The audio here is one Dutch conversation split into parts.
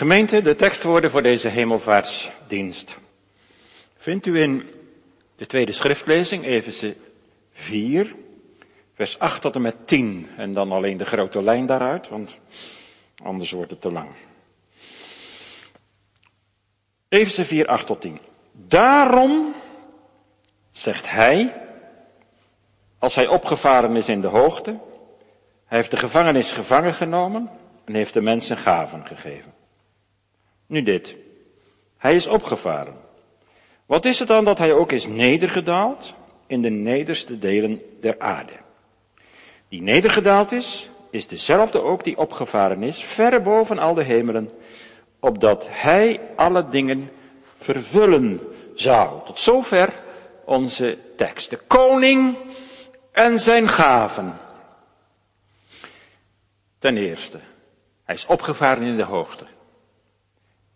Gemeente, de tekstwoorden voor deze hemelvaartsdienst. Vindt u in de tweede schriftlezing, Efeze 4, vers 8 tot en met 10. En dan alleen de grote lijn daaruit, want anders wordt het te lang. Efeze 4, 8 tot 10. Daarom, zegt hij, als hij opgevaren is in de hoogte, hij heeft de gevangenis gevangen genomen en heeft de mensen gaven gegeven. Nu dit. Hij is opgevaren. Wat is het dan dat hij ook is nedergedaald in de nederste delen der aarde? Die nedergedaald is, is dezelfde ook die opgevaren is, verre boven al de hemelen, opdat hij alle dingen vervullen zou. Tot zover onze tekst. De koning en zijn gaven. Ten eerste, hij is opgevaren in de hoogte.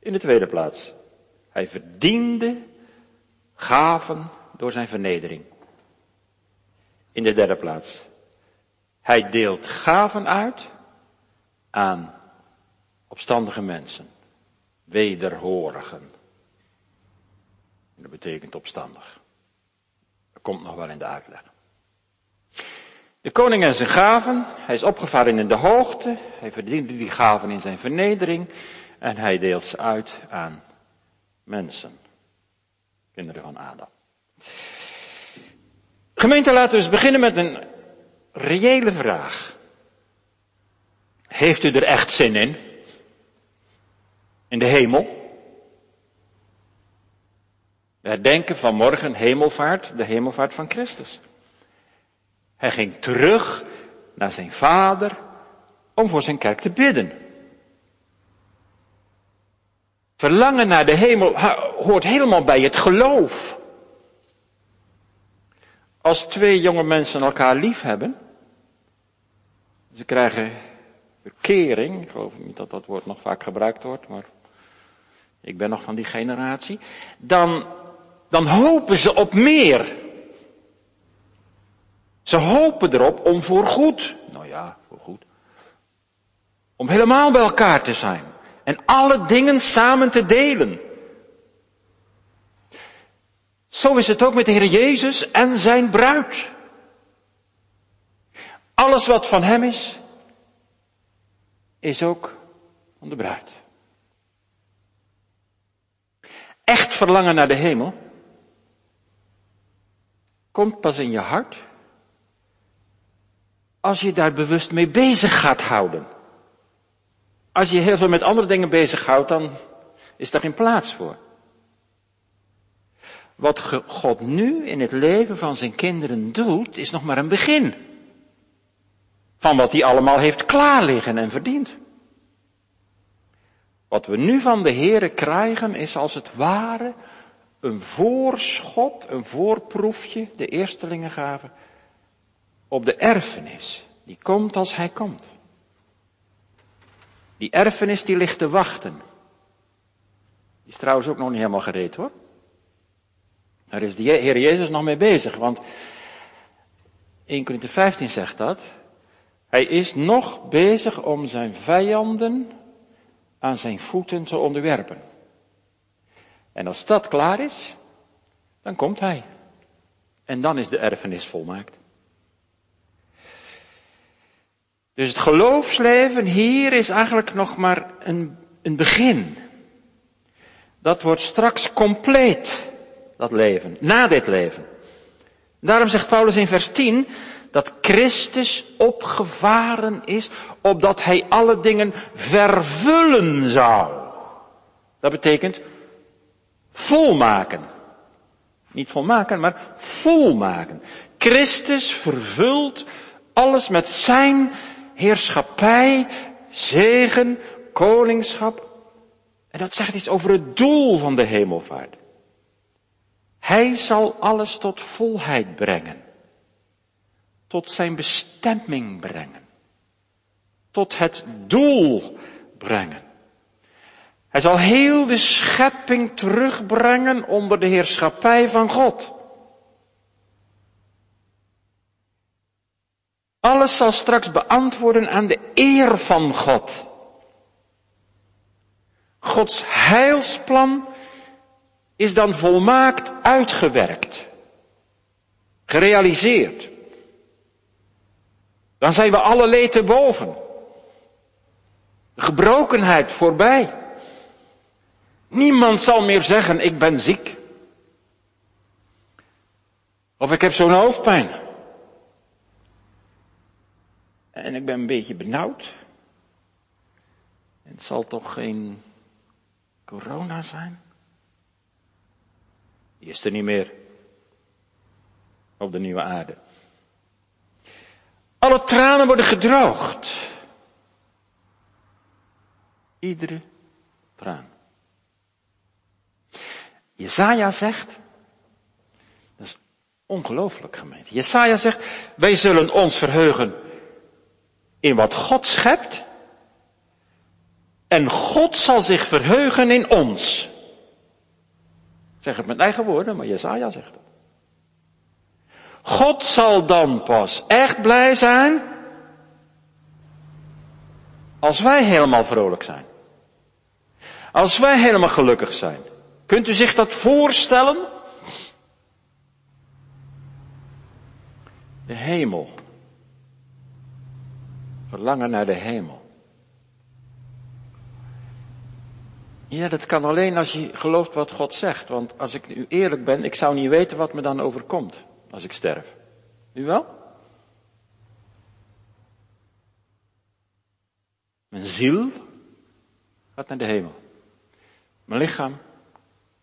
In de tweede plaats, hij verdiende gaven door zijn vernedering. In de derde plaats, hij deelt gaven uit aan opstandige mensen, wederhorigen. Dat betekent opstandig. Dat komt nog wel in de uitleg. De koning en zijn gaven, hij is opgevaren in de hoogte, hij verdiende die gaven in zijn vernedering en hij deelt ze uit aan mensen, kinderen van Adam. Gemeente, laten we eens beginnen met een reële vraag. Heeft u er echt zin in? In de hemel? We herdenken vanmorgen hemelvaart, de hemelvaart van Christus. Hij ging terug naar zijn vader om voor zijn kerk te bidden. Verlangen naar de hemel hoort helemaal bij het geloof. Als twee jonge mensen elkaar lief hebben, ze krijgen verkering, ik geloof niet dat dat woord nog vaak gebruikt wordt, maar ik ben nog van die generatie, dan, dan hopen ze op meer. Ze hopen erop om voor goed, nou ja, voor goed, om helemaal bij elkaar te zijn en alle dingen samen te delen. Zo is het ook met de Heer Jezus en zijn bruid. Alles wat van Hem is, is ook van de bruid. Echt verlangen naar de hemel komt pas in je hart als je daar bewust mee bezig gaat houden. Als je heel veel met andere dingen bezighoudt, dan is daar geen plaats voor. Wat God nu in het leven van zijn kinderen doet, is nog maar een begin. Van wat hij allemaal heeft klaarliggen en verdiend. Wat we nu van de Here krijgen is als het ware een voorschot, een voorproefje, de eerstelingengaven, op de erfenis. Die komt als hij komt. Die erfenis die ligt te wachten. Die is trouwens ook nog niet helemaal gereed hoor. Daar is de Heer Jezus nog mee bezig, want 1 Corinthië 15 zegt dat. Hij is nog bezig om zijn vijanden aan zijn voeten te onderwerpen. En als dat klaar is, dan komt hij. En dan is de erfenis volmaakt. Dus het geloofsleven hier is eigenlijk nog maar een, een begin. Dat wordt straks compleet, dat leven, na dit leven. Daarom zegt Paulus in vers 10 dat Christus opgevaren is, opdat hij alle dingen vervullen zou. Dat betekent volmaken. Niet volmaken, maar volmaken. Christus vervult alles met zijn heerschappij, zegen, koningschap. En dat zegt iets over het doel van de hemelvaart. Hij zal alles tot volheid brengen. Tot zijn bestemming brengen. Tot het doel brengen. Hij zal heel de schepping terugbrengen onder de heerschappij van God. Alles zal straks beantwoorden aan de eer van God. Gods heilsplan is dan volmaakt uitgewerkt. Gerealiseerd. Dan zijn we alle leed te boven. Gebrokenheid voorbij. Niemand zal meer zeggen, ik ben ziek. Of ik heb zo'n hoofdpijn. En ik ben een beetje benauwd. Het zal toch geen corona zijn? Die is er niet meer op de nieuwe aarde. Alle tranen worden gedroogd. Iedere traan. Jesaja zegt, dat is ongelooflijk gemeente. Jesaja zegt, wij zullen ons verheugen in wat God schept. En God zal zich verheugen in ons. Ik zeg het met eigen woorden, maar Jesaja zegt het. God zal dan pas echt blij zijn als wij helemaal vrolijk zijn. Als wij helemaal gelukkig zijn. Kunt u zich dat voorstellen? De hemel. Verlangen naar de hemel. Ja, dat kan alleen als je gelooft wat God zegt. Want als ik nu eerlijk ben, ik zou niet weten wat me dan overkomt als ik sterf. U wel? Mijn ziel gaat naar de hemel. Mijn lichaam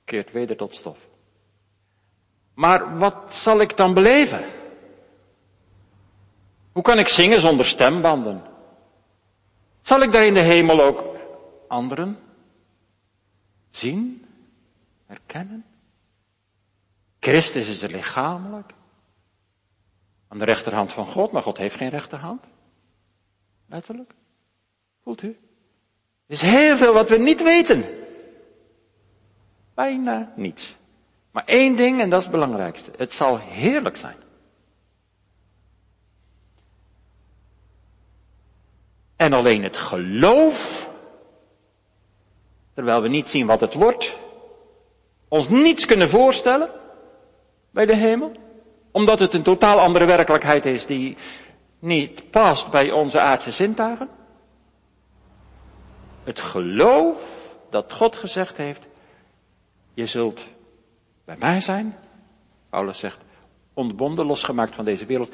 keert weder tot stof. Maar wat zal ik dan beleven? Hoe kan ik zingen zonder stembanden? Zal ik daar in de hemel ook anderen zien, herkennen? Christus is er lichamelijk. Aan de rechterhand van God, maar God heeft geen rechterhand. Letterlijk. Voelt u? Er is heel veel wat we niet weten. Bijna niets. Maar één ding, en dat is het belangrijkste. Het zal heerlijk zijn. En alleen het geloof, terwijl we niet zien wat het wordt, ons niets kunnen voorstellen bij de hemel, omdat het een totaal andere werkelijkheid is die niet past bij onze aardse zintuigen. Het geloof dat God gezegd heeft, je zult bij mij zijn. Paulus zegt, ontbonden, losgemaakt van deze wereld.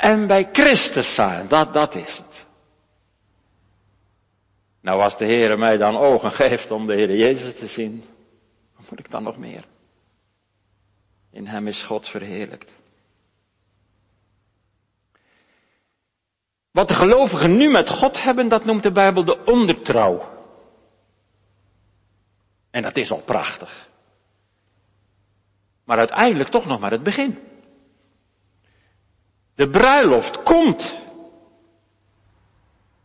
En bij Christus zijn, dat, dat is het. Nou, als de Heer mij dan ogen geeft om de Heer Jezus te zien, wat moet ik dan nog meer? In Hem is God verheerlijkt. Wat de gelovigen nu met God hebben, dat noemt de Bijbel de ondertrouw. En dat is al prachtig. Maar uiteindelijk toch nog maar het begin. De bruiloft komt.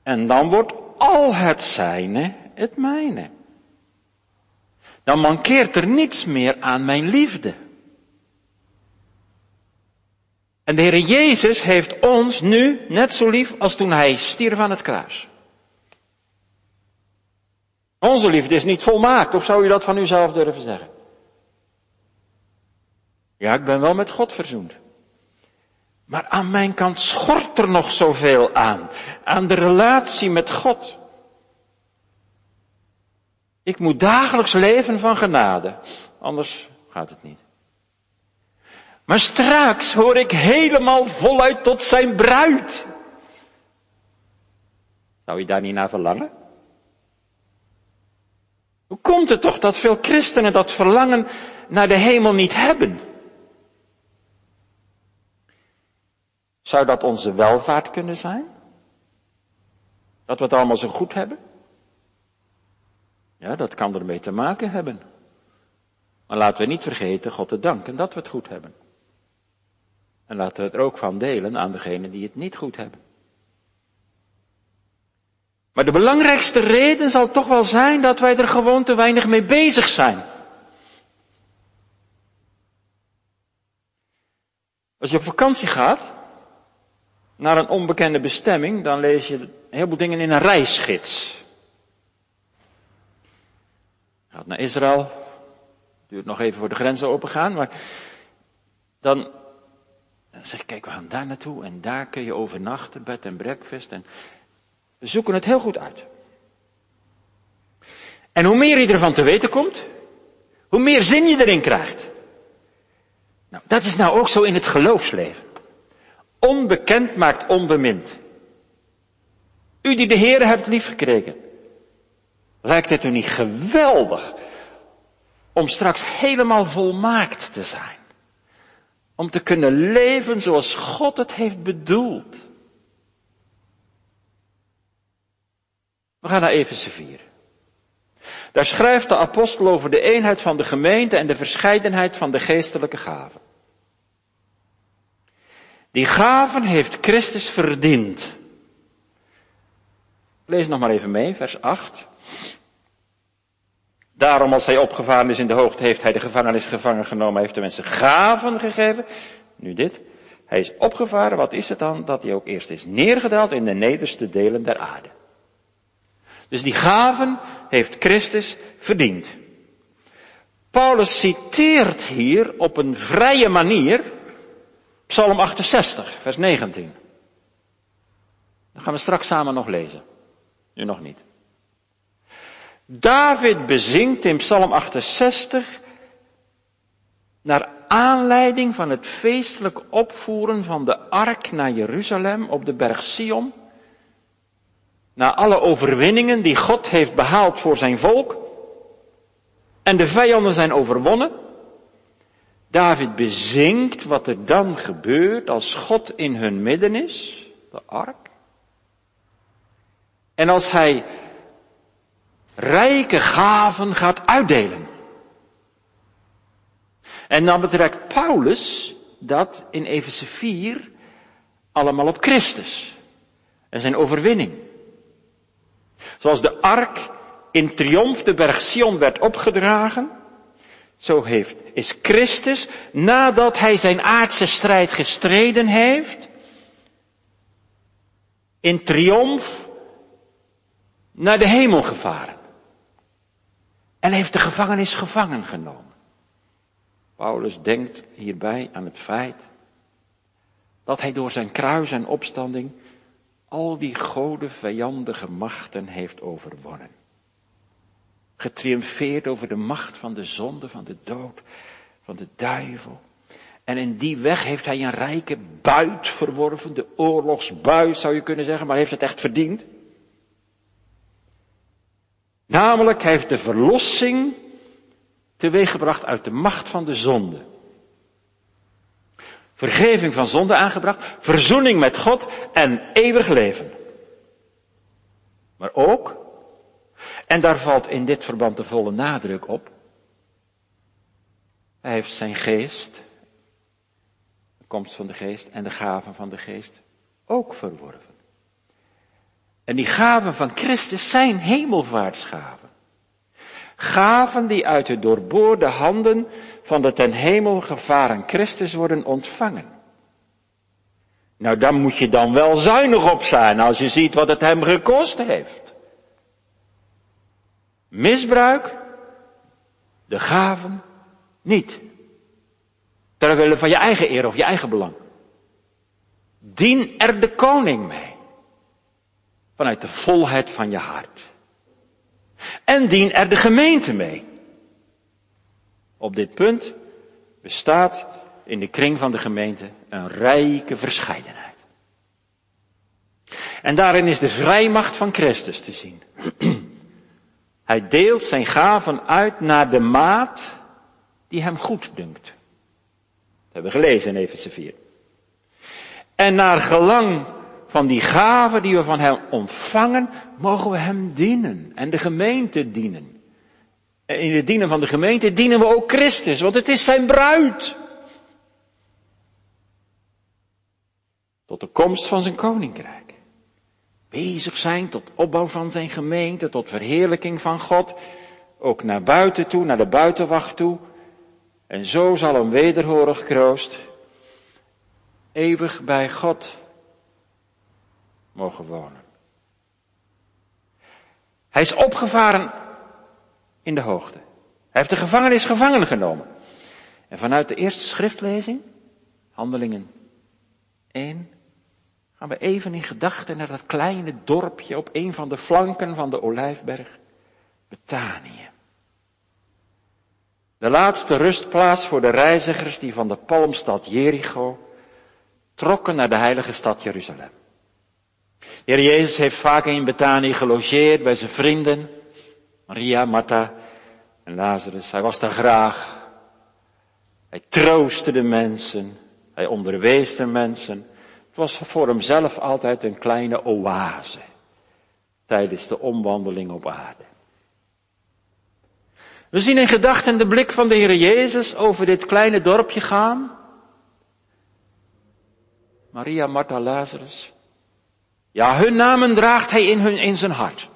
En dan wordt al het zijne het mijne. Dan mankeert er niets meer aan mijn liefde. En de Heer Jezus heeft ons nu net zo lief als toen Hij stierf aan het kruis. Onze liefde is niet volmaakt, of zou u dat van uzelf durven zeggen? Ja, ik ben wel met God verzoend. Maar aan mijn kant schort er nog zoveel aan. Aan de relatie met God. Ik moet dagelijks leven van genade. Anders gaat het niet. Maar straks hoor ik helemaal voluit tot zijn bruid. Zou je daar niet naar verlangen? Hoe komt het toch dat veel christenen dat verlangen naar de hemel niet hebben? Zou dat onze welvaart kunnen zijn? Dat we het allemaal zo goed hebben? Ja, dat kan ermee te maken hebben. Maar laten we niet vergeten God te danken dat we het goed hebben. En laten we het er ook van delen aan degenen die het niet goed hebben. Maar de belangrijkste reden zal toch wel zijn dat wij er gewoon te weinig mee bezig zijn. Als je op vakantie gaat, naar een onbekende bestemming, dan lees je een heleboel dingen in een reisgids. gaat naar Israël. Duurt nog even voor de grenzen opengaan, maar dan, zeg ik, kijk, we gaan daar naartoe en daar kun je overnachten, bed en breakfast. En we zoeken het heel goed uit. En hoe meer je ervan te weten komt, hoe meer zin je erin krijgt. Nou, dat is nou ook zo in het geloofsleven. Onbekend maakt onbemind. U die de Heer hebt liefgekregen. Lijkt het u niet geweldig om straks helemaal volmaakt te zijn? Om te kunnen leven zoals God het heeft bedoeld. We gaan naar Efeze 4. Daar schrijft de apostel over de eenheid van de gemeente en de verscheidenheid van de geestelijke gaven. Die gaven heeft Christus verdiend. Lees nog maar even mee, vers 8. Daarom als hij opgevaren is in de hoogte, heeft hij de gevangenis gevangen genomen, heeft de mensen gaven gegeven. Nu dit. Hij is opgevaren, wat is het dan? Dat hij ook eerst is neergedaald in de nederste delen der aarde. Dus die gaven heeft Christus verdiend. Paulus citeert hier op een vrije manier Psalm 68, vers 19. Dat gaan we straks samen nog lezen. Nu nog niet. David bezingt in Psalm 68 naar aanleiding van het feestelijk opvoeren van de ark naar Jeruzalem op de berg Sion na alle overwinningen die God heeft behaald voor zijn volk. En de vijanden zijn overwonnen. David bezinkt wat er dan gebeurt als God in hun midden is, de ark. En als hij rijke gaven gaat uitdelen. En dan betrekt Paulus dat in Efeze 4 allemaal op Christus en zijn overwinning. Zoals de ark in triomf de berg Sion werd opgedragen, zo heeft, is Christus, nadat hij zijn aardse strijd gestreden heeft, in triomf naar de hemel gevaren. En heeft de gevangenis gevangen genomen. Paulus denkt hierbij aan het feit dat hij door zijn kruis en opstanding al die goden vijandige machten heeft overwonnen. Getriumfeerd over de macht van de zonde, van de dood, van de duivel. En in die weg heeft hij een rijke buit verworven, de oorlogsbuit zou je kunnen zeggen, maar heeft het echt verdiend. Namelijk, hij heeft de verlossing teweeggebracht uit de macht van de zonde vergeving van zonde aangebracht, verzoening met God en eeuwig leven. Maar ook, en daar valt in dit verband de volle nadruk op, hij heeft zijn geest, de komst van de geest en de gaven van de geest ook verworven. En die gaven van Christus zijn hemelvaartsgaven. Gaven die uit de doorboorde handen van de ten hemel gevaren Christus worden ontvangen. Nou, daar moet je dan wel zuinig op zijn als je ziet wat het hem gekost heeft. Misbruik de gaven niet. Terwille van je eigen eer of je eigen belang. Dien er de koning mee. Vanuit de volheid van je hart. En dien er de gemeente mee. Op dit punt bestaat in de kring van de gemeente een rijke verscheidenheid. En daarin is de vrijmacht van Christus te zien. Hij deelt zijn gaven uit naar de maat die hem goed dunkt. Dat hebben we gelezen in Efeze 4. En naar gelang van die gaven die we van hem ontvangen, mogen we hem dienen en de gemeente dienen. En in het dienen van de gemeente dienen we ook Christus, want het is zijn bruid. Tot de komst van zijn koninkrijk. Bezig zijn tot opbouw van zijn gemeente, tot verheerlijking van God. Ook naar buiten toe, naar de buitenwacht toe. En zo zal een wederhorig kroost eeuwig bij God mogen wonen. Hij is opgevaren in de hoogte. heeft de gevangenis gevangen genomen. En vanuit de eerste schriftlezing, handelingen 1, gaan we even in gedachten naar dat kleine dorpje op een van de flanken van de Olijfberg, Betanië. De laatste rustplaats voor de reizigers die van de palmstad Jericho trokken naar de heilige stad Jeruzalem. De Heer Jezus heeft vaak in Betanië gelogeerd bij zijn vrienden, Maria, Martha en Lazarus. Hij was daar graag. Hij troostte de mensen. Hij onderwees de mensen. Was voor hemzelf altijd een kleine oase tijdens de omwandeling op aarde. We zien in gedachten de blik van de Heer Jezus over dit kleine dorpje gaan. Maria, Martha, Lazarus. Ja, hun namen draagt hij in, hun, in zijn hart.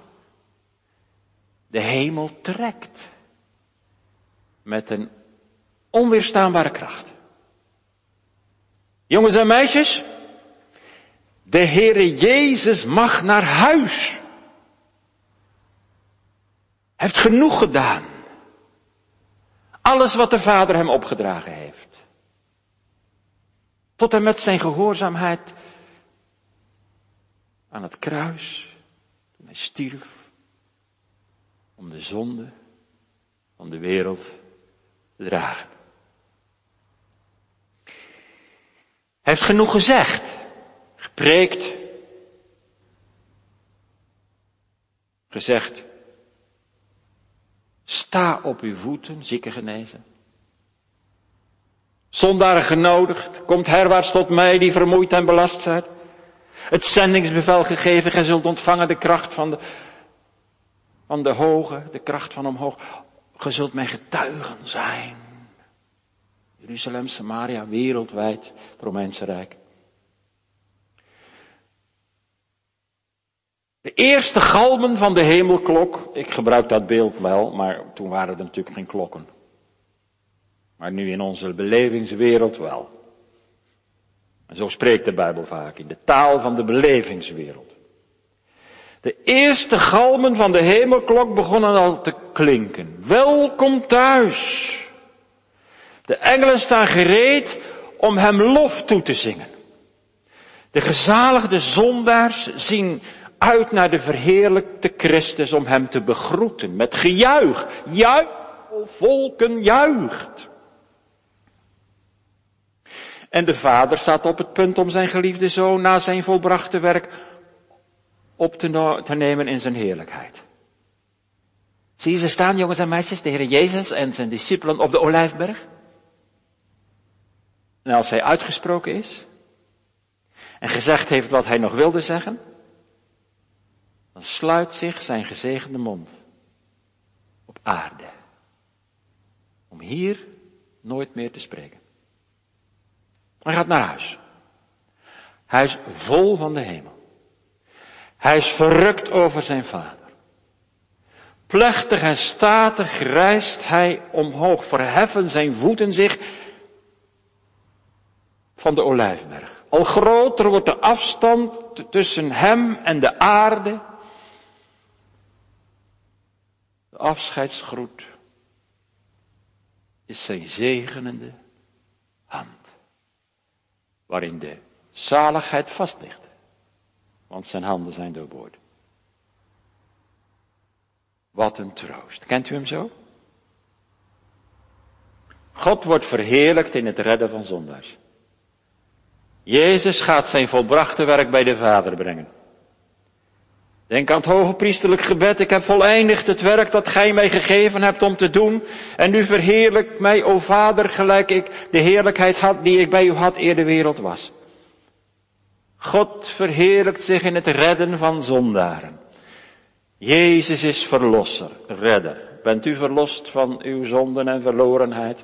De hemel trekt met een onweerstaanbare kracht. Jongens en meisjes, de Heere Jezus mag naar huis. Hij heeft genoeg gedaan. Alles wat de Vader hem opgedragen heeft. Tot en met zijn gehoorzaamheid aan het kruis, toen hij stierf, om de zonde van de wereld te dragen. Hij heeft genoeg gezegd, gepreekt, gezegd, sta op uw voeten, zieken genezen. Zondaren genodigd, komt herwaarts tot mij die vermoeid en belast zijn. Het zendingsbevel gegeven, gij zult ontvangen de kracht van de, van de hoge, de kracht van omhoog. Ge zult mijn getuigen zijn. Jeruzalem, Samaria, wereldwijd, het Romeinse Rijk. De eerste galmen van de hemelklok, ik gebruik dat beeld wel, maar toen waren er natuurlijk geen klokken. Maar nu in onze belevingswereld wel. En zo spreekt de Bijbel vaak in de taal van de belevingswereld. De eerste galmen van de hemelklok begonnen al te klinken. Welkom thuis. De engelen staan gereed om hem lof toe te zingen. De gezaligde zondaars zien uit naar de verheerlijkte Christus om hem te begroeten met gejuich. Juich, volken juicht. En de vader staat op het punt om zijn geliefde zoon na zijn volbrachte werk op te, nemen in zijn heerlijkheid. Zie je ze staan, jongens en meisjes, de Heer Jezus en zijn discipelen op de Olijfberg? En als hij uitgesproken is en gezegd heeft wat hij nog wilde zeggen, dan sluit zich zijn gezegende mond op aarde. Om hier nooit meer te spreken. Hij gaat naar huis. Hij is vol van de hemel. Hij is verrukt over zijn vader. Plechtig en statig reist hij omhoog, verheffen zijn voeten zich van de olijfberg. Al groter wordt de afstand tussen hem en de aarde. De afscheidsgroet is zijn zegenende hand, waarin de zaligheid vast ligt, want zijn handen zijn doorboord. Wat een troost. Kent u hem zo? God wordt verheerlijkt in het redden van zondaars. Jezus gaat zijn volbrachte werk bij de Vader brengen. Denk aan het hoge priesterlijk gebed. Ik heb voleindigd het werk dat gij mij gegeven hebt om te doen. En nu verheerlijk mij, o Vader, gelijk ik de heerlijkheid had die ik bij u had eer de wereld was. God verheerlijkt zich in het redden van zondaren. Jezus is verlosser, redder. Bent u verlost van uw zonden en verlorenheid?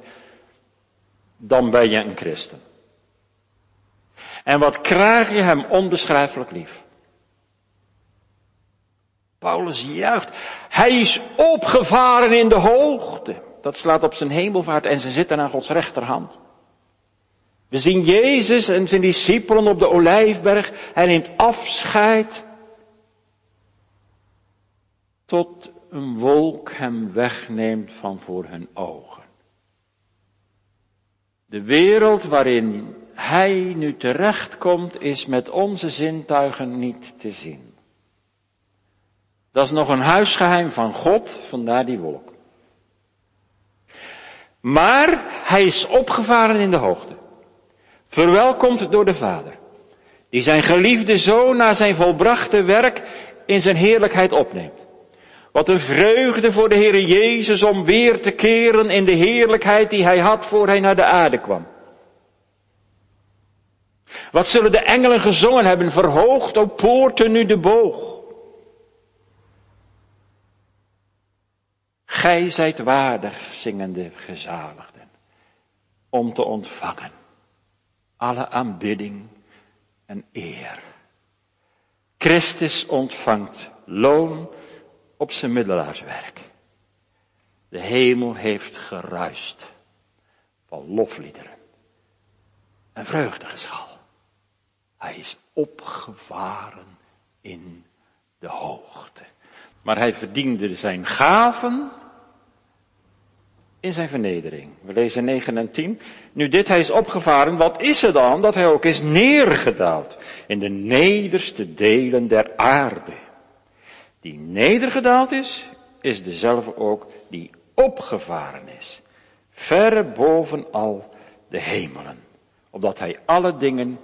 Dan ben je een christen. En wat krijg je hem onbeschrijfelijk lief. Paulus juicht. Hij is opgevaren in de hoogte. Dat slaat op zijn hemelvaart en ze zitten aan Gods rechterhand. We zien Jezus en zijn discipelen op de olijfberg. Hij neemt afscheid tot een wolk hem wegneemt van voor hun ogen. De wereld waarin hij nu terechtkomt is met onze zintuigen niet te zien. Dat is nog een huisgeheim van God, vandaar die wolk. Maar hij is opgevaren in de hoogte. Verwelkomd door de Vader. Die zijn geliefde zoon na zijn volbrachte werk in zijn heerlijkheid opneemt. Wat een vreugde voor de Heer Jezus om weer te keren in de heerlijkheid die hij had voor hij naar de aarde kwam. Wat zullen de engelen gezongen hebben, verhoogd op poorten nu de boog. Gij zijt waardig, zingende gezaligden, om te ontvangen alle aanbidding en eer. Christus ontvangt loon op zijn middelaarswerk. De hemel heeft geruist van lofliederen en vreugdegeschal. Hij is opgevaren in de hoogte. Maar hij verdiende zijn gaven in zijn vernedering. We lezen 9 en 10. Nu dit hij is opgevaren, wat is er dan dat hij ook is neergedaald in de nederste delen der aarde? Die nedergedaald is, is dezelfde ook die opgevaren is. Verre boven al de hemelen. Opdat hij alle dingen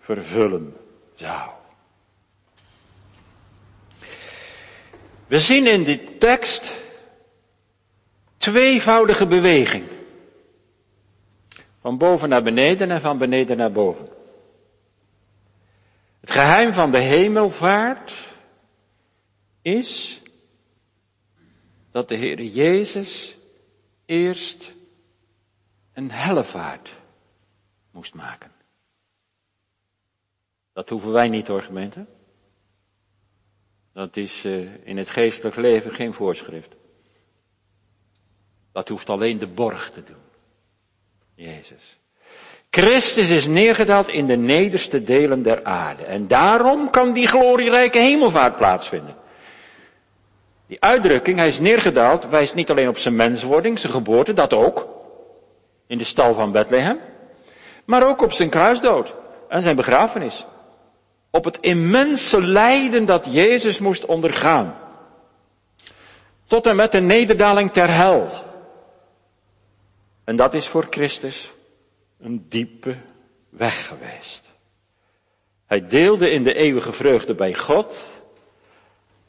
vervullen zou. We zien in die tekst tweevoudige beweging. Van boven naar beneden en van beneden naar boven. Het geheim van de hemelvaart is dat de Heer Jezus eerst een hellevaart moest maken. Dat hoeven wij niet hoor gemeente. Dat is uh, in het geestelijk leven geen voorschrift. Dat hoeft alleen de borg te doen. Jezus. Christus is neergedaald in de nederste delen der aarde. En daarom kan die glorierijke hemelvaart plaatsvinden. Die uitdrukking, hij is neergedaald, wijst niet alleen op zijn menswording, zijn geboorte, dat ook. In de stal van Bethlehem. Maar ook op zijn kruisdood en zijn begrafenis. Op het immense lijden dat Jezus moest ondergaan. Tot en met de nederdaling ter hel. En dat is voor Christus een diepe weg geweest. Hij deelde in de eeuwige vreugde bij God.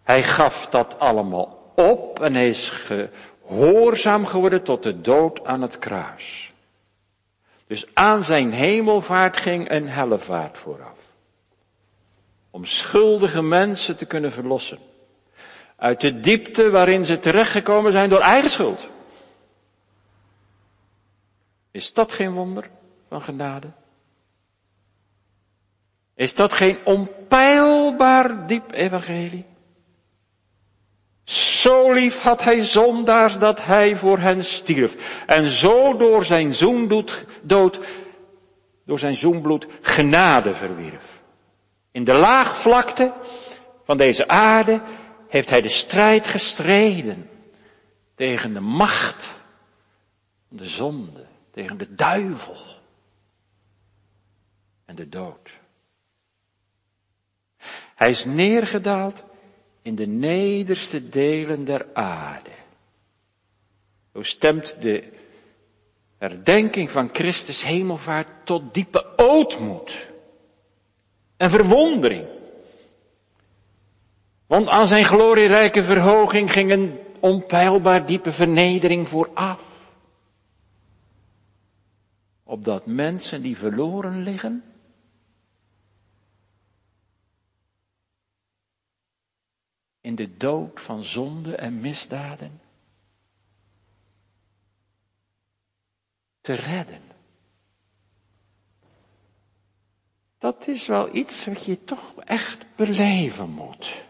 Hij gaf dat allemaal op en hij is gehoorzaam geworden tot de dood aan het kruis. Dus aan zijn hemelvaart ging een hellevaart vooraf. Om schuldige mensen te kunnen verlossen. Uit de diepte waarin ze terechtgekomen zijn door eigen schuld. Is dat geen wonder van genade? Is dat geen onpeilbaar diep evangelie? Zo lief had hij zondaars dat hij voor hen stierf. En zo door zijn zoendood, dood, door zijn zoenbloed genade verwierf. In de laagvlakte van deze aarde heeft hij de strijd gestreden tegen de macht de zonde tegen de duivel en de dood. Hij is neergedaald in de nederste delen der aarde. Zo stemt de herdenking van Christus hemelvaart tot diepe ootmoed en verwondering. Want aan zijn glorierijke verhoging ging een onpeilbaar diepe vernedering vooraf opdat mensen die verloren liggen, in de dood van zonde en misdaden, te redden. Dat is wel iets wat je toch echt beleven moet.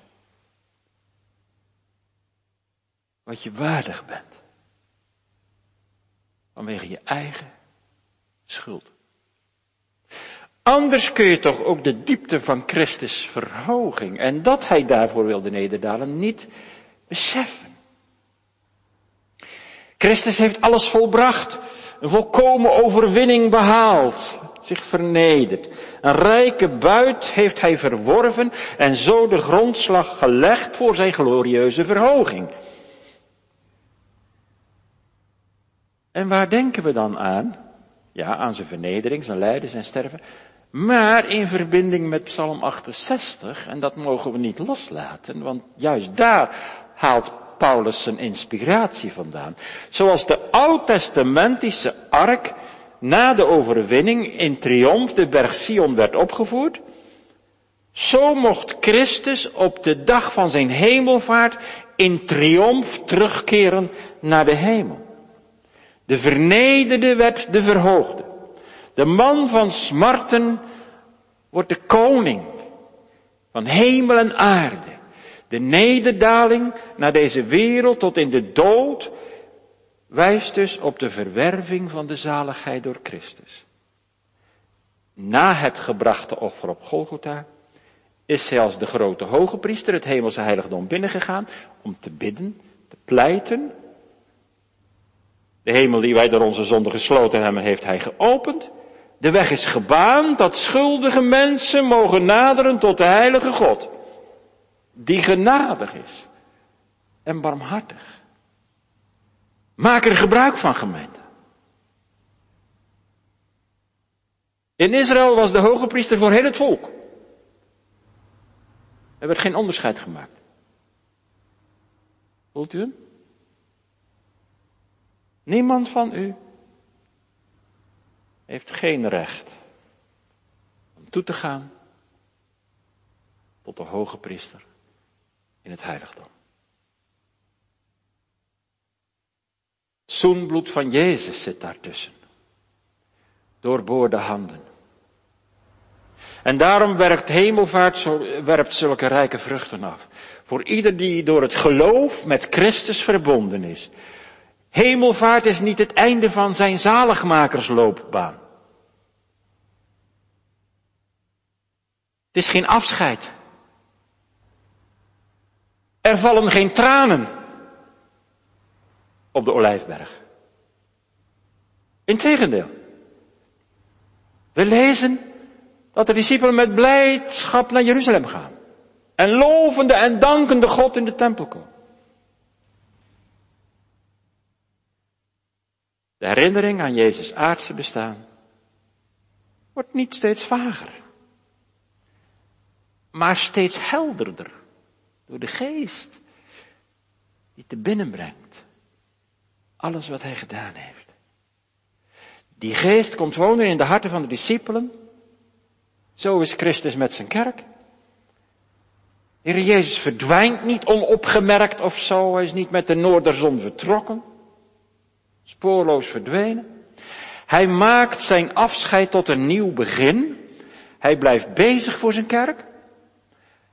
Wat je waardig bent. Vanwege je eigen schuld. Anders kun je toch ook de diepte van Christus verhoging en dat hij daarvoor wilde nederdalen niet beseffen. Christus heeft alles volbracht, een volkomen overwinning behaald, zich vernederd. Een rijke buit heeft hij verworven en zo de grondslag gelegd voor zijn glorieuze verhoging. En waar denken we dan aan? Ja, aan zijn vernedering, zijn lijden, zijn sterven. Maar in verbinding met Psalm 68, en dat mogen we niet loslaten, want juist daar haalt Paulus zijn inspiratie vandaan. Zoals de oud-testamentische ark na de overwinning in triomf de berg Sion werd opgevoerd, zo mocht Christus op de dag van zijn hemelvaart in triomf terugkeren naar de hemel. De vernederde werd de verhoogde. De man van smarten wordt de koning van hemel en aarde. De nederdaling naar deze wereld tot in de dood wijst dus op de verwerving van de zaligheid door Christus. Na het gebrachte offer op Golgotha is als de grote hoge priester het hemelse heiligdom binnengegaan om te bidden, te pleiten. De hemel die wij door onze zonde gesloten hebben, heeft hij geopend. De weg is gebaand dat schuldige mensen mogen naderen tot de heilige God. Die genadig is en barmhartig. Maak er gebruik van gemeente. In Israël was de hoge priester voor heel het volk. Er werd geen onderscheid gemaakt. Voelt u hem? Niemand van u heeft geen recht om toe te gaan tot de hoge priester in het heiligdom. Het zoenbloed van Jezus zit daartussen. Doorboorde handen. En daarom werkt hemelvaart werpt zulke rijke vruchten af. Voor ieder die door het geloof met Christus verbonden is. Hemelvaart is niet het einde van zijn zaligmakersloopbaan. Het is geen afscheid. Er vallen geen tranen op de olijfberg. Integendeel. We lezen dat de discipelen met blijdschap naar Jeruzalem gaan. En lovende en dankende God in de tempel komen. De herinnering aan Jezus aardse bestaan wordt niet steeds vager, maar steeds helderder door de geest die te binnen brengt alles wat hij gedaan heeft. Die geest komt wonen in de harten van de discipelen. Zo is Christus met zijn kerk. De Heer Jezus verdwijnt niet onopgemerkt of zo. Hij is niet met de noorderzon vertrokken. Spoorloos verdwenen. Hij maakt zijn afscheid tot een nieuw begin. Hij blijft bezig voor zijn kerk.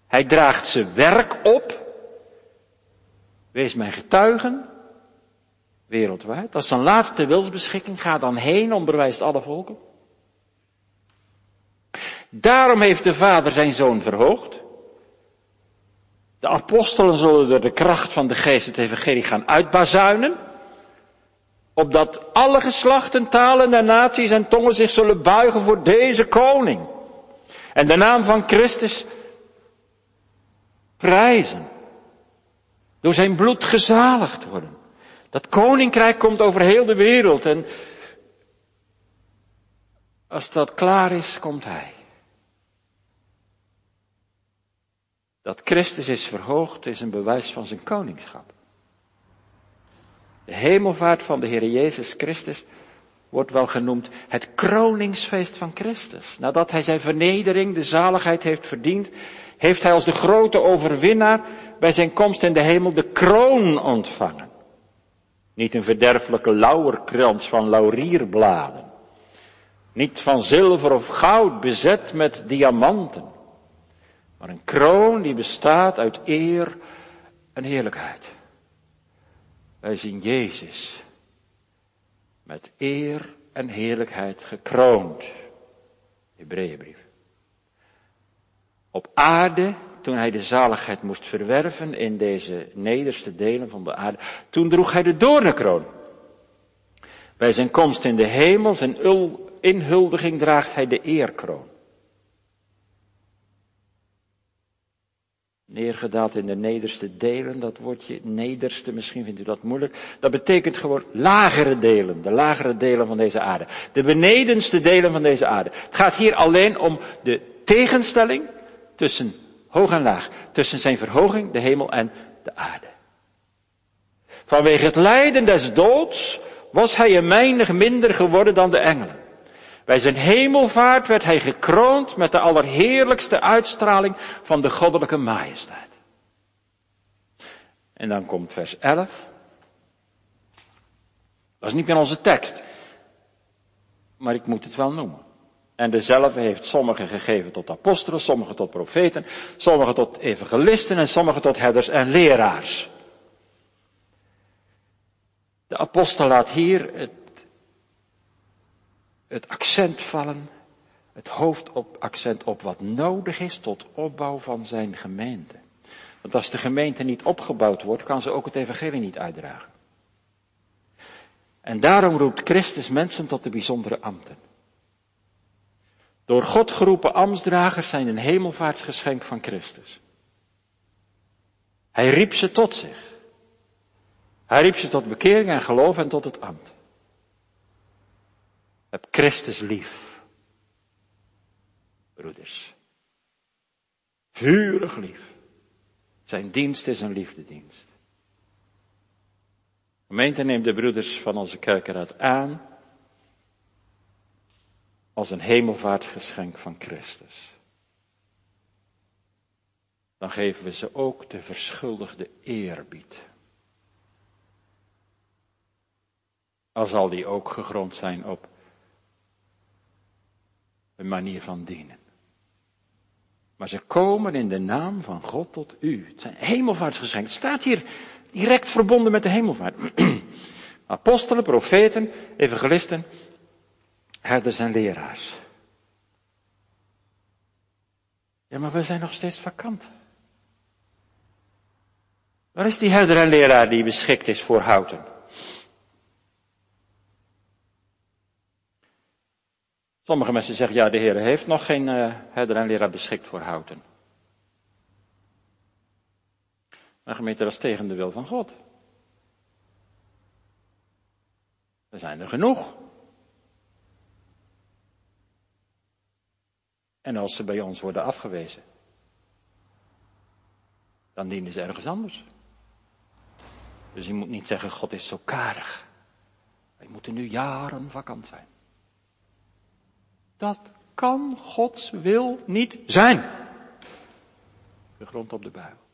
Hij draagt zijn werk op. Wees mijn getuigen. Wereldwijd. Dat is zijn laatste wilsbeschikking. Ga dan heen, onderwijst alle volken. Daarom heeft de Vader zijn Zoon verhoogd. De apostelen zullen door de kracht van de geest het evangelie gaan uitbazuinen. Opdat alle geslachten, talen en naties en tongen zich zullen buigen voor deze koning. En de naam van Christus prijzen. Door zijn bloed gezaligd worden. Dat koninkrijk komt over heel de wereld en als dat klaar is, komt hij. Dat Christus is verhoogd is een bewijs van zijn koningschap. De hemelvaart van de Heer Jezus Christus wordt wel genoemd het kroningsfeest van Christus. Nadat hij zijn vernedering, de zaligheid heeft verdiend, heeft hij als de grote overwinnaar bij zijn komst in de hemel de kroon ontvangen. Niet een verderfelijke lauwerkrans van laurierbladen. Niet van zilver of goud bezet met diamanten. Maar een kroon die bestaat uit eer en heerlijkheid. Wij zien Jezus met eer en heerlijkheid gekroond. Hebreeënbrief. Op aarde, toen hij de zaligheid moest verwerven in deze nederste delen van de aarde, toen droeg hij de doornenkroon. Bij zijn komst in de hemel, zijn inhuldiging, draagt hij de eerkroon. Neergedaald in de nederste delen, dat woordje nederste, misschien vindt u dat moeilijk. Dat betekent gewoon lagere delen, de lagere delen van deze aarde. De benedenste delen van deze aarde. Het gaat hier alleen om de tegenstelling tussen hoog en laag. Tussen zijn verhoging, de hemel en de aarde. Vanwege het lijden des doods was hij een weinig minder geworden dan de engelen. Bij zijn hemelvaart werd hij gekroond met de allerheerlijkste uitstraling van de goddelijke majesteit. En dan komt vers 11. Dat is niet meer onze tekst. Maar ik moet het wel noemen. En dezelfde heeft sommigen gegeven tot apostelen, sommigen tot profeten, sommigen tot evangelisten en sommigen tot herders en leraars. De apostel laat hier het, het accent vallen, het hoofdaccent op wat nodig is tot opbouw van zijn gemeente. Want als de gemeente niet opgebouwd wordt, kan ze ook het evangelie niet uitdragen. En daarom roept Christus mensen tot de bijzondere ambten. Door God geroepen ambtsdragers zijn een hemelvaartsgeschenk van Christus. Hij riep ze tot zich. Hij riep ze tot bekering en geloof en tot het ambt. Heb Christus lief. Broeders. Vurig lief. Zijn dienst is een liefdedienst. De gemeente neemt de broeders van onze kerkenraad aan als een hemelvaartgeschenk van Christus. Dan geven we ze ook de verschuldigde eerbied. Al zal die ook gegrond zijn op een manier van dienen. Maar ze komen in de naam van God tot u. Het zijn hemelvaartsgeschenken. Het staat hier direct verbonden met de hemelvaart. Apostelen, profeten, evangelisten, herders en leraars. Ja, maar we zijn nog steeds vakant. Waar is die herder en leraar die beschikt is voor houten? Sommige mensen zeggen, ja, de Heer heeft nog geen uh, herder en leraar beschikt voor houten. Maar gemeente, dat is tegen de wil van God. Er zijn er genoeg. En als ze bij ons worden afgewezen, dan dienen ze ergens anders. Dus je moet niet zeggen, God is zo karig. Wij moeten nu jaren vakant zijn. Dat kan Gods wil niet zijn. Gegrond op de Bijbel.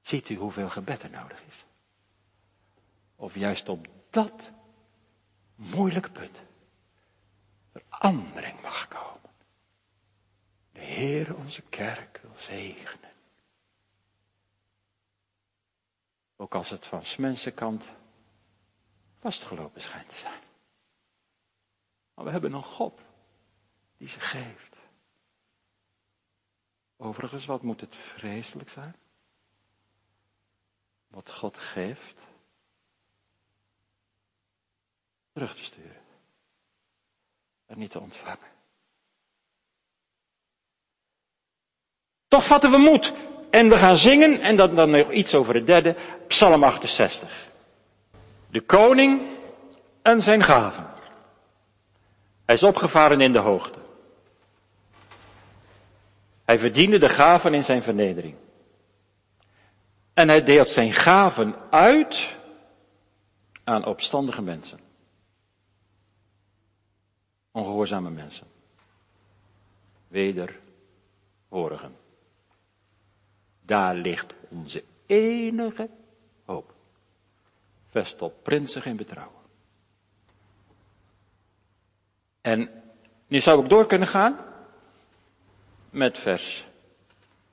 Ziet u hoeveel gebed er nodig is? Of juist op dat moeilijke punt verandering mag komen. De Heer onze kerk wil zegenen. Ook als het van mensenkant vastgelopen schijnt te zijn. Maar we hebben een God die ze geeft. Overigens, wat moet het vreselijk zijn? Wat God geeft, terug te sturen. En niet te ontvangen. Toch vatten we moed. En we gaan zingen, en dan, dan nog iets over het derde, Psalm 68. De koning en zijn gaven. Hij is opgevaren in de hoogte. Hij verdiende de gaven in zijn vernedering. En hij deelt zijn gaven uit aan opstandige mensen. Ongehoorzame mensen. Wederhorigen. Daar ligt onze enige hoop. Vest op prinsig in betrouwen. En nu zou ik door kunnen gaan met vers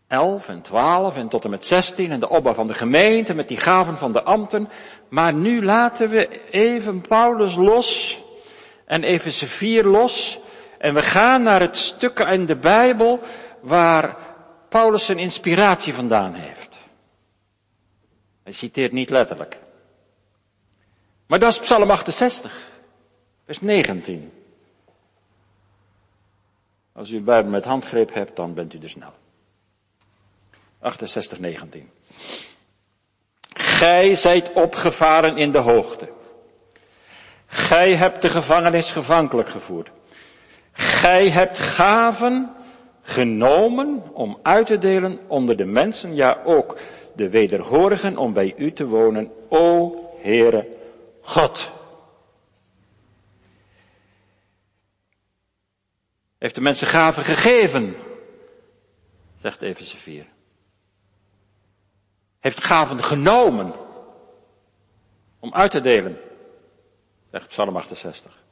11 en 12 en tot en met 16 en de opbouw van de gemeente met die gaven van de ambten. Maar nu laten we even Paulus los en even vier los. En we gaan naar het stuk in de Bijbel waar Paulus zijn inspiratie vandaan heeft. Hij citeert niet letterlijk. Maar dat is Psalm 68, vers 19. Als u Bijbel met handgreep hebt, dan bent u er snel. 68, 19. Gij zijt opgevaren in de hoogte. Gij hebt de gevangenis gevankelijk gevoerd. Gij hebt gaven genomen om uit te delen onder de mensen, ja ook de wederhorigen om bij u te wonen, o Heere God. Heeft de mensen gaven gegeven, zegt Efeze 4. Heeft gaven genomen om uit te delen, zegt Psalm 68.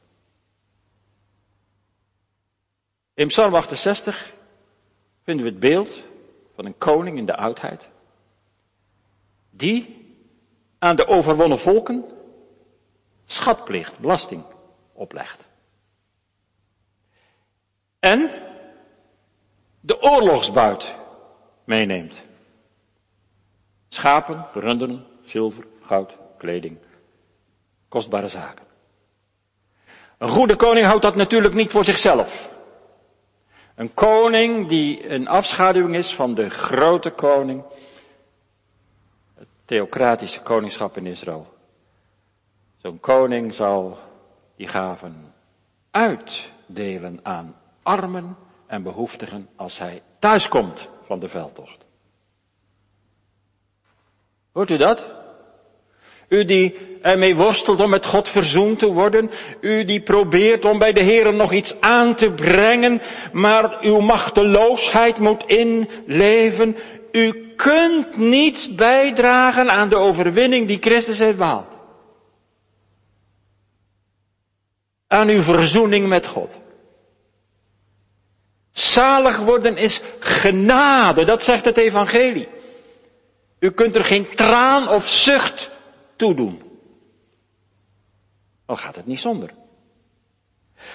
In Psalm 68 vinden we het beeld van een koning in de oudheid, die aan de overwonnen volken schatplicht, belasting oplegt. En de oorlogsbuit meeneemt. Schapen, runderen, zilver, goud, kleding, kostbare zaken. Een goede koning houdt dat natuurlijk niet voor zichzelf. Een koning die een afschaduwing is van de grote koning, het theocratische koningschap in Israël. Zo'n koning zal die gaven uitdelen aan armen en behoeftigen als hij thuiskomt van de veldtocht. Hoort u dat? U die ermee worstelt om met God verzoend te worden. U die probeert om bij de Heer nog iets aan te brengen, maar uw machteloosheid moet inleven. U kunt niets bijdragen aan de overwinning die Christus heeft behaald. Aan uw verzoening met God. Zalig worden is genade, dat zegt het evangelie. U kunt er geen traan of zucht toedoen. Al gaat het niet zonder.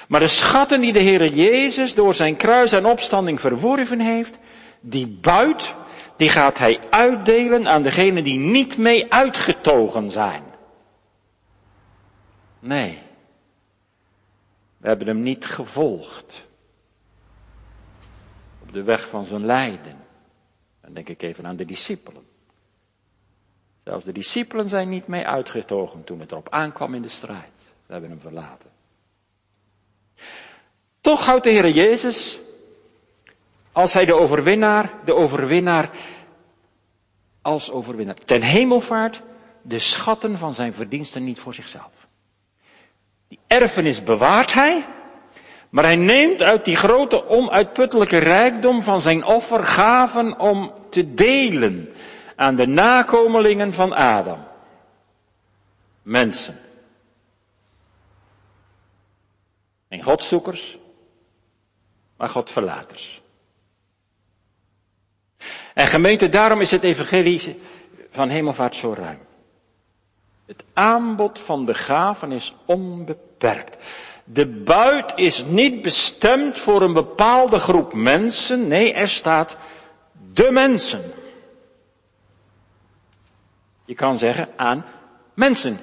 Maar de schatten die de Heere Jezus door zijn kruis en opstanding verworven heeft, die buit, die gaat hij uitdelen aan degenen die niet mee uitgetogen zijn. Nee, we hebben hem niet gevolgd de weg van zijn lijden. Dan denk ik even aan de discipelen. Zelfs de discipelen zijn niet mee uitgetogen toen het erop aankwam in de strijd. Ze hebben hem verlaten. Toch houdt de Heer Jezus, als hij de overwinnaar, de overwinnaar, als overwinnaar, ten hemelvaart, de schatten van zijn verdiensten niet voor zichzelf. Die erfenis bewaart hij, maar hij neemt uit die grote onuitputtelijke rijkdom van zijn offer gaven om te delen aan de nakomelingen van Adam. Mensen. En Godzoekers, maar Godverlaters. En gemeente, daarom is het evangelie van hemelvaart zo ruim. Het aanbod van de gaven is onbeperkt. De buit is niet bestemd voor een bepaalde groep mensen. Nee, er staat de mensen. Je kan zeggen aan mensen.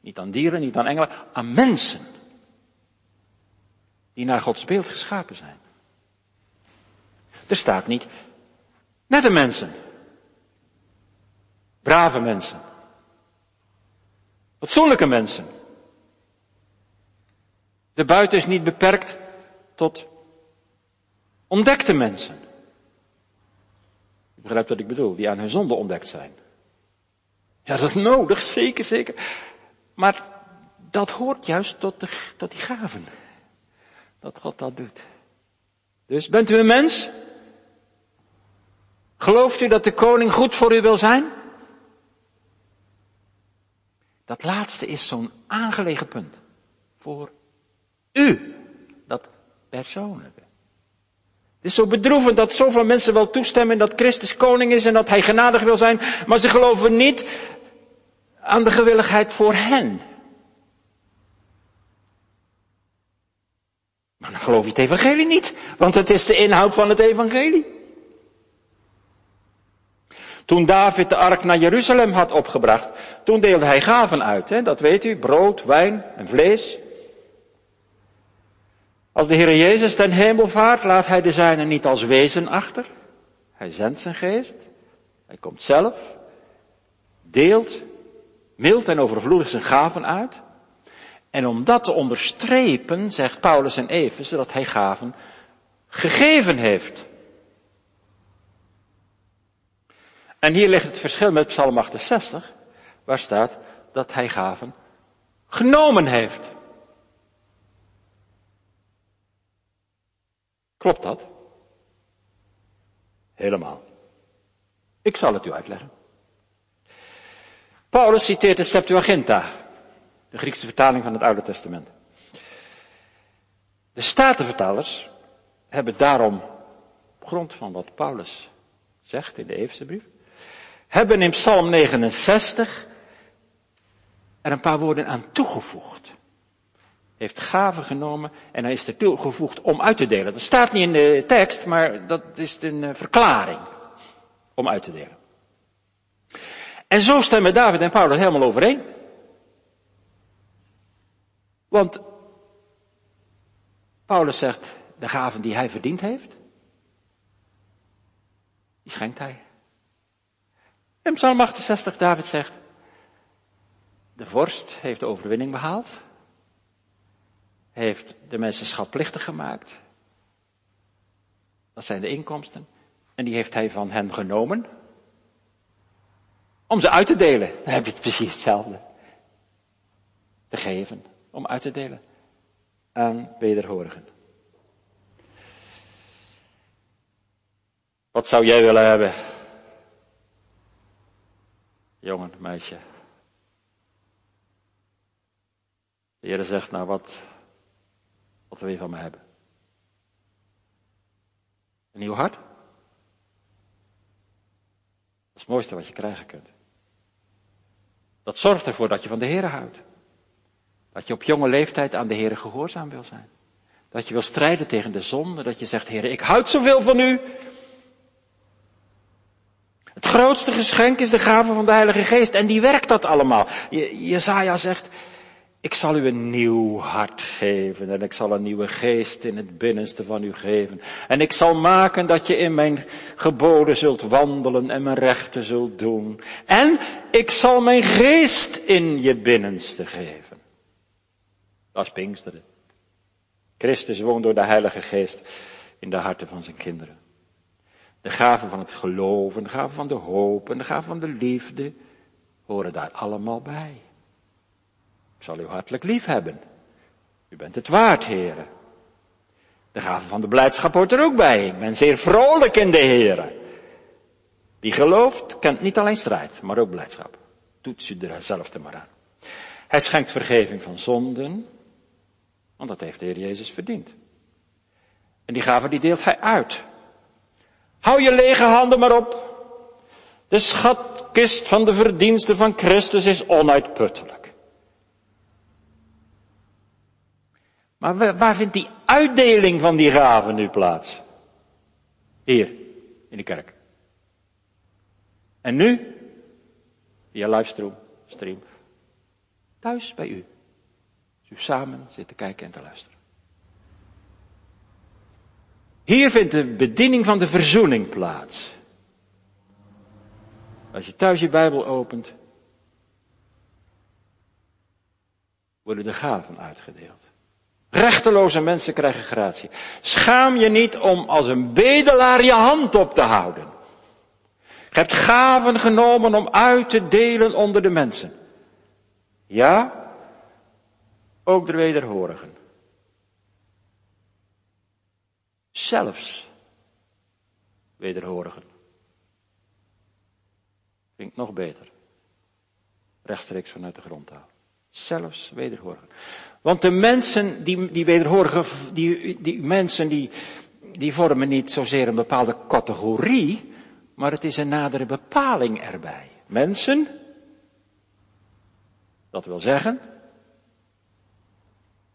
Niet aan dieren, niet aan engelen, aan mensen. Die naar Gods beeld geschapen zijn. Er staat niet nette mensen. Brave mensen. Fatsoenlijke mensen. De buiten is niet beperkt tot ontdekte mensen. Je begrijpt wat ik bedoel, die aan hun zonde ontdekt zijn. Ja, dat is nodig, zeker, zeker. Maar dat hoort juist tot, de, tot die gaven. Dat God dat doet. Dus bent u een mens? Gelooft u dat de koning goed voor u wil zijn? Dat laatste is zo'n aangelegen punt. Voor u. Dat persoonlijke. Het is zo bedroevend dat zoveel mensen wel toestemmen dat Christus koning is en dat hij genadig wil zijn, maar ze geloven niet aan de gewilligheid voor hen. Maar dan geloof je het evangelie niet, want het is de inhoud van het evangelie. Toen David de ark naar Jeruzalem had opgebracht, toen deelde hij gaven uit. Hè? Dat weet u, brood, wijn en vlees. Als de Heer Jezus ten hemel vaart, laat hij de zijnen niet als wezen achter. Hij zendt zijn geest. Hij komt zelf. Deelt mild en overvloedig zijn gaven uit. En om dat te onderstrepen, zegt Paulus en Efeze, dat hij gaven gegeven heeft. En hier ligt het verschil met Psalm 68, waar staat dat hij gaven genomen heeft. Klopt dat? Helemaal. Ik zal het u uitleggen. Paulus citeert de Septuaginta, de Griekse vertaling van het Oude Testament. De Statenvertalers hebben daarom, op grond van wat Paulus zegt in de brief, hebben in Psalm 69 er een paar woorden aan toegevoegd. Heeft gaven genomen en hij is er toegevoegd om uit te delen. Dat staat niet in de tekst, maar dat is een eh, verklaring om uit te delen. En zo stemmen David en Paulus helemaal overeen. Want Paulus zegt, de gaven die hij verdiend heeft, die schenkt hij. In Psalm 68, David zegt, de vorst heeft de overwinning behaald, heeft de mensen schatplichtig gemaakt, dat zijn de inkomsten, en die heeft hij van hen genomen, om ze uit te delen. Dan heb je het precies hetzelfde. Te geven, om uit te delen aan wederhorigen. Wat zou jij willen hebben? Jongen, meisje. De zegt, nou wat, wat wil je van me hebben? Een nieuw hart? Dat is het mooiste wat je krijgen kunt. Dat zorgt ervoor dat je van de Heer houdt. Dat je op jonge leeftijd aan de Heer gehoorzaam wil zijn. Dat je wil strijden tegen de zonde. Dat je zegt, Heer, ik houd zoveel van u. Het grootste geschenk is de gave van de Heilige Geest. En die werkt dat allemaal. Jezaja zegt, ik zal u een nieuw hart geven en ik zal een nieuwe geest in het binnenste van u geven. En ik zal maken dat je in mijn geboden zult wandelen en mijn rechten zult doen. En ik zal mijn geest in je binnenste geven. Dat is Pinksteren. Christus woont door de Heilige Geest in de harten van zijn kinderen. De gaven van het geloof, de gaven van de hoop en de gaven van de liefde horen daar allemaal bij. Zal u hartelijk lief hebben. U bent het waard, heren. De gave van de blijdschap hoort er ook bij. Ik ben zeer vrolijk in de heren. Die gelooft, kent niet alleen strijd, maar ook blijdschap. Toets u er zelf er maar aan. Hij schenkt vergeving van zonden, want dat heeft de Heer Jezus verdiend. En die gave die deelt hij uit. Hou je lege handen maar op. De schatkist van de verdiensten van Christus is onuitputtelijk. Maar waar vindt die uitdeling van die gaven nu plaats? Hier, in de kerk. En nu, via livestream, stream, thuis bij u. Als u samen zit te kijken en te luisteren. Hier vindt de bediening van de verzoening plaats. Als je thuis je Bijbel opent, worden de gaven uitgedeeld. Rechteloze mensen krijgen gratie. Schaam je niet om als een bedelaar je hand op te houden. Je hebt gaven genomen om uit te delen onder de mensen. Ja, ook de wederhorigen. Zelfs wederhorigen. Klinkt nog beter. Rechtstreeks vanuit de grondtaal. Zelfs wederhorigen. Want de mensen, die, die wederhorigen, die, die mensen, die, die vormen niet zozeer een bepaalde categorie, maar het is een nadere bepaling erbij. Mensen, dat wil zeggen,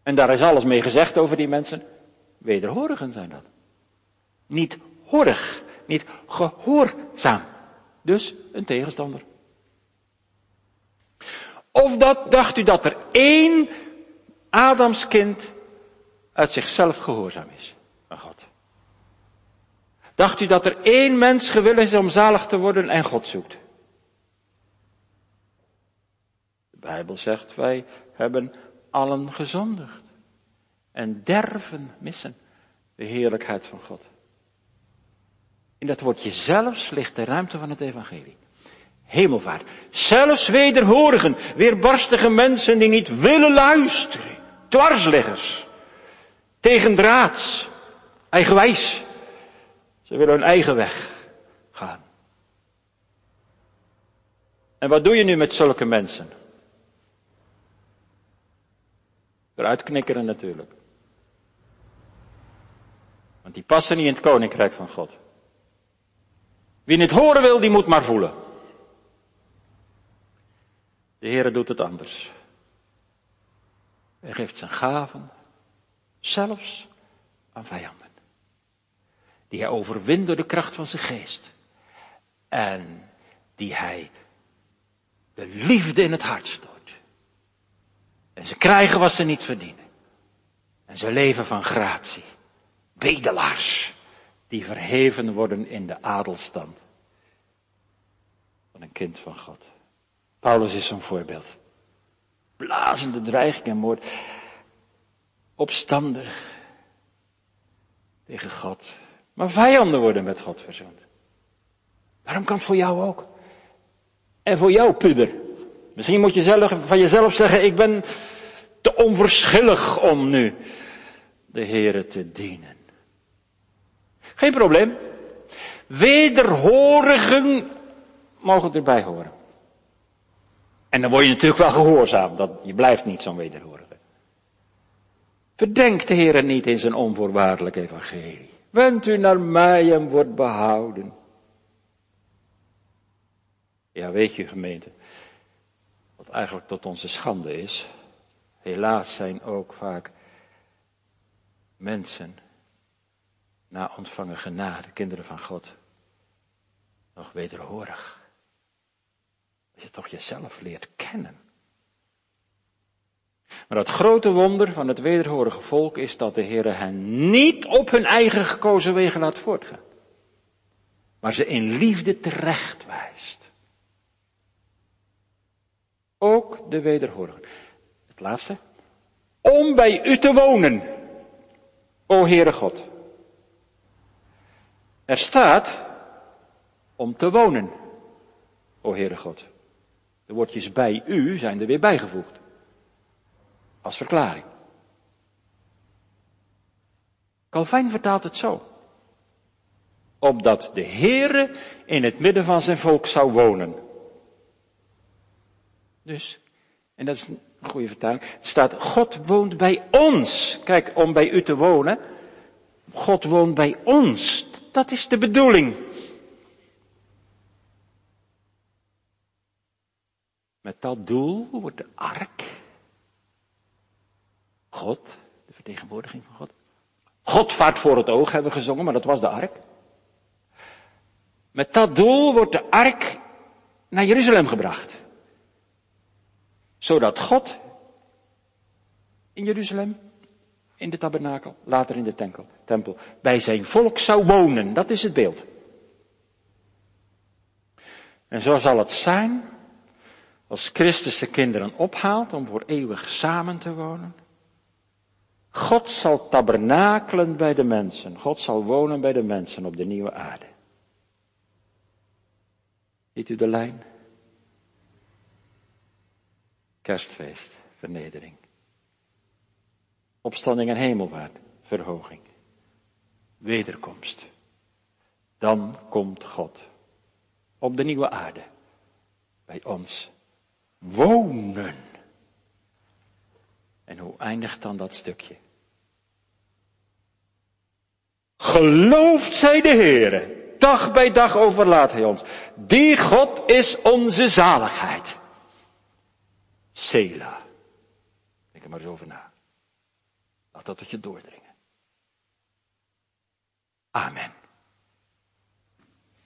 en daar is alles mee gezegd over die mensen, wederhorigen zijn dat. Niet horig, niet gehoorzaam. Dus een tegenstander. Of dat, dacht u dat er één Adamskind uit zichzelf gehoorzaam is aan God? Dacht u dat er één mens gewillig is om zalig te worden en God zoekt? De Bijbel zegt wij hebben allen gezondigd en derven missen de heerlijkheid van God. In dat woordje zelfs ligt de ruimte van het evangelie. Hemelvaart. Zelfs wederhorigen, weerbarstige mensen die niet willen luisteren. Dwarsliggers. Tegendraads. Eigenwijs. Ze willen hun eigen weg gaan. En wat doe je nu met zulke mensen? Eruit knikkeren natuurlijk. Want die passen niet in het koninkrijk van God. Wie het horen wil, die moet maar voelen. De Heere doet het anders. Hij geeft zijn gaven, zelfs aan vijanden. Die hij overwint door de kracht van zijn geest. En die hij de liefde in het hart stoot. En ze krijgen wat ze niet verdienen. En ze leven van gratie. Bedelaars die verheven worden in de adelstand van een kind van God. Paulus is zo'n voorbeeld. Blazende dreiging en moord. Opstandig tegen God. Maar vijanden worden met God verzoend. Waarom kan het voor jou ook? En voor jou, puber. Misschien moet je zelf, van jezelf zeggen, ik ben te onverschillig om nu de Here te dienen. Geen probleem. Wederhorigen mogen erbij horen. En dan word je natuurlijk wel gehoorzaam. Dat, je blijft niet zo'n wederhorige. Verdenkt de Heer niet in zijn onvoorwaardelijk evangelie. Wend u naar mij en wordt behouden. Ja, weet je gemeente, wat eigenlijk tot onze schande is. Helaas zijn ook vaak mensen na ontvangen genade, kinderen van God, nog wederhorig. Je toch jezelf leert kennen. Maar dat grote wonder van het wederhorige volk is dat de Heer hen niet op hun eigen gekozen wegen laat voortgaan. Maar ze in liefde terecht wijst. Ook de wederhorigen. Het laatste. Om bij u te wonen, o Heere God. Er staat om te wonen, o Heere God. De woordjes bij u zijn er weer bijgevoegd. Als verklaring. Calvijn vertaalt het zo. Opdat de Heere in het midden van zijn volk zou wonen. Dus, en dat is een goede vertaling, staat God woont bij ons. Kijk, om bij u te wonen. God woont bij ons. Dat is de bedoeling. Dat doel wordt de ark, God, de vertegenwoordiging van God, God vaart voor het oog, hebben we gezongen, maar dat was de ark. Met dat doel wordt de ark naar Jeruzalem gebracht. Zodat God in Jeruzalem, in de tabernakel, later in de tempel, tempel, bij zijn volk zou wonen. Dat is het beeld. En zo zal het zijn als Christus de kinderen ophaalt om voor eeuwig samen te wonen. God zal tabernakelen bij de mensen. God zal wonen bij de mensen op de nieuwe aarde. Ziet u de lijn? Kerstfeest, vernedering. Opstanding en hemelvaart, verhoging. Wederkomst. Dan komt God op de nieuwe aarde bij ons wonen. En hoe eindigt dan dat stukje? Geloofd zij de Heere. Dag bij dag overlaat hij ons. Die God is onze zaligheid. Sela. Denk er maar eens over na. Laat dat tot je doordringen. Amen.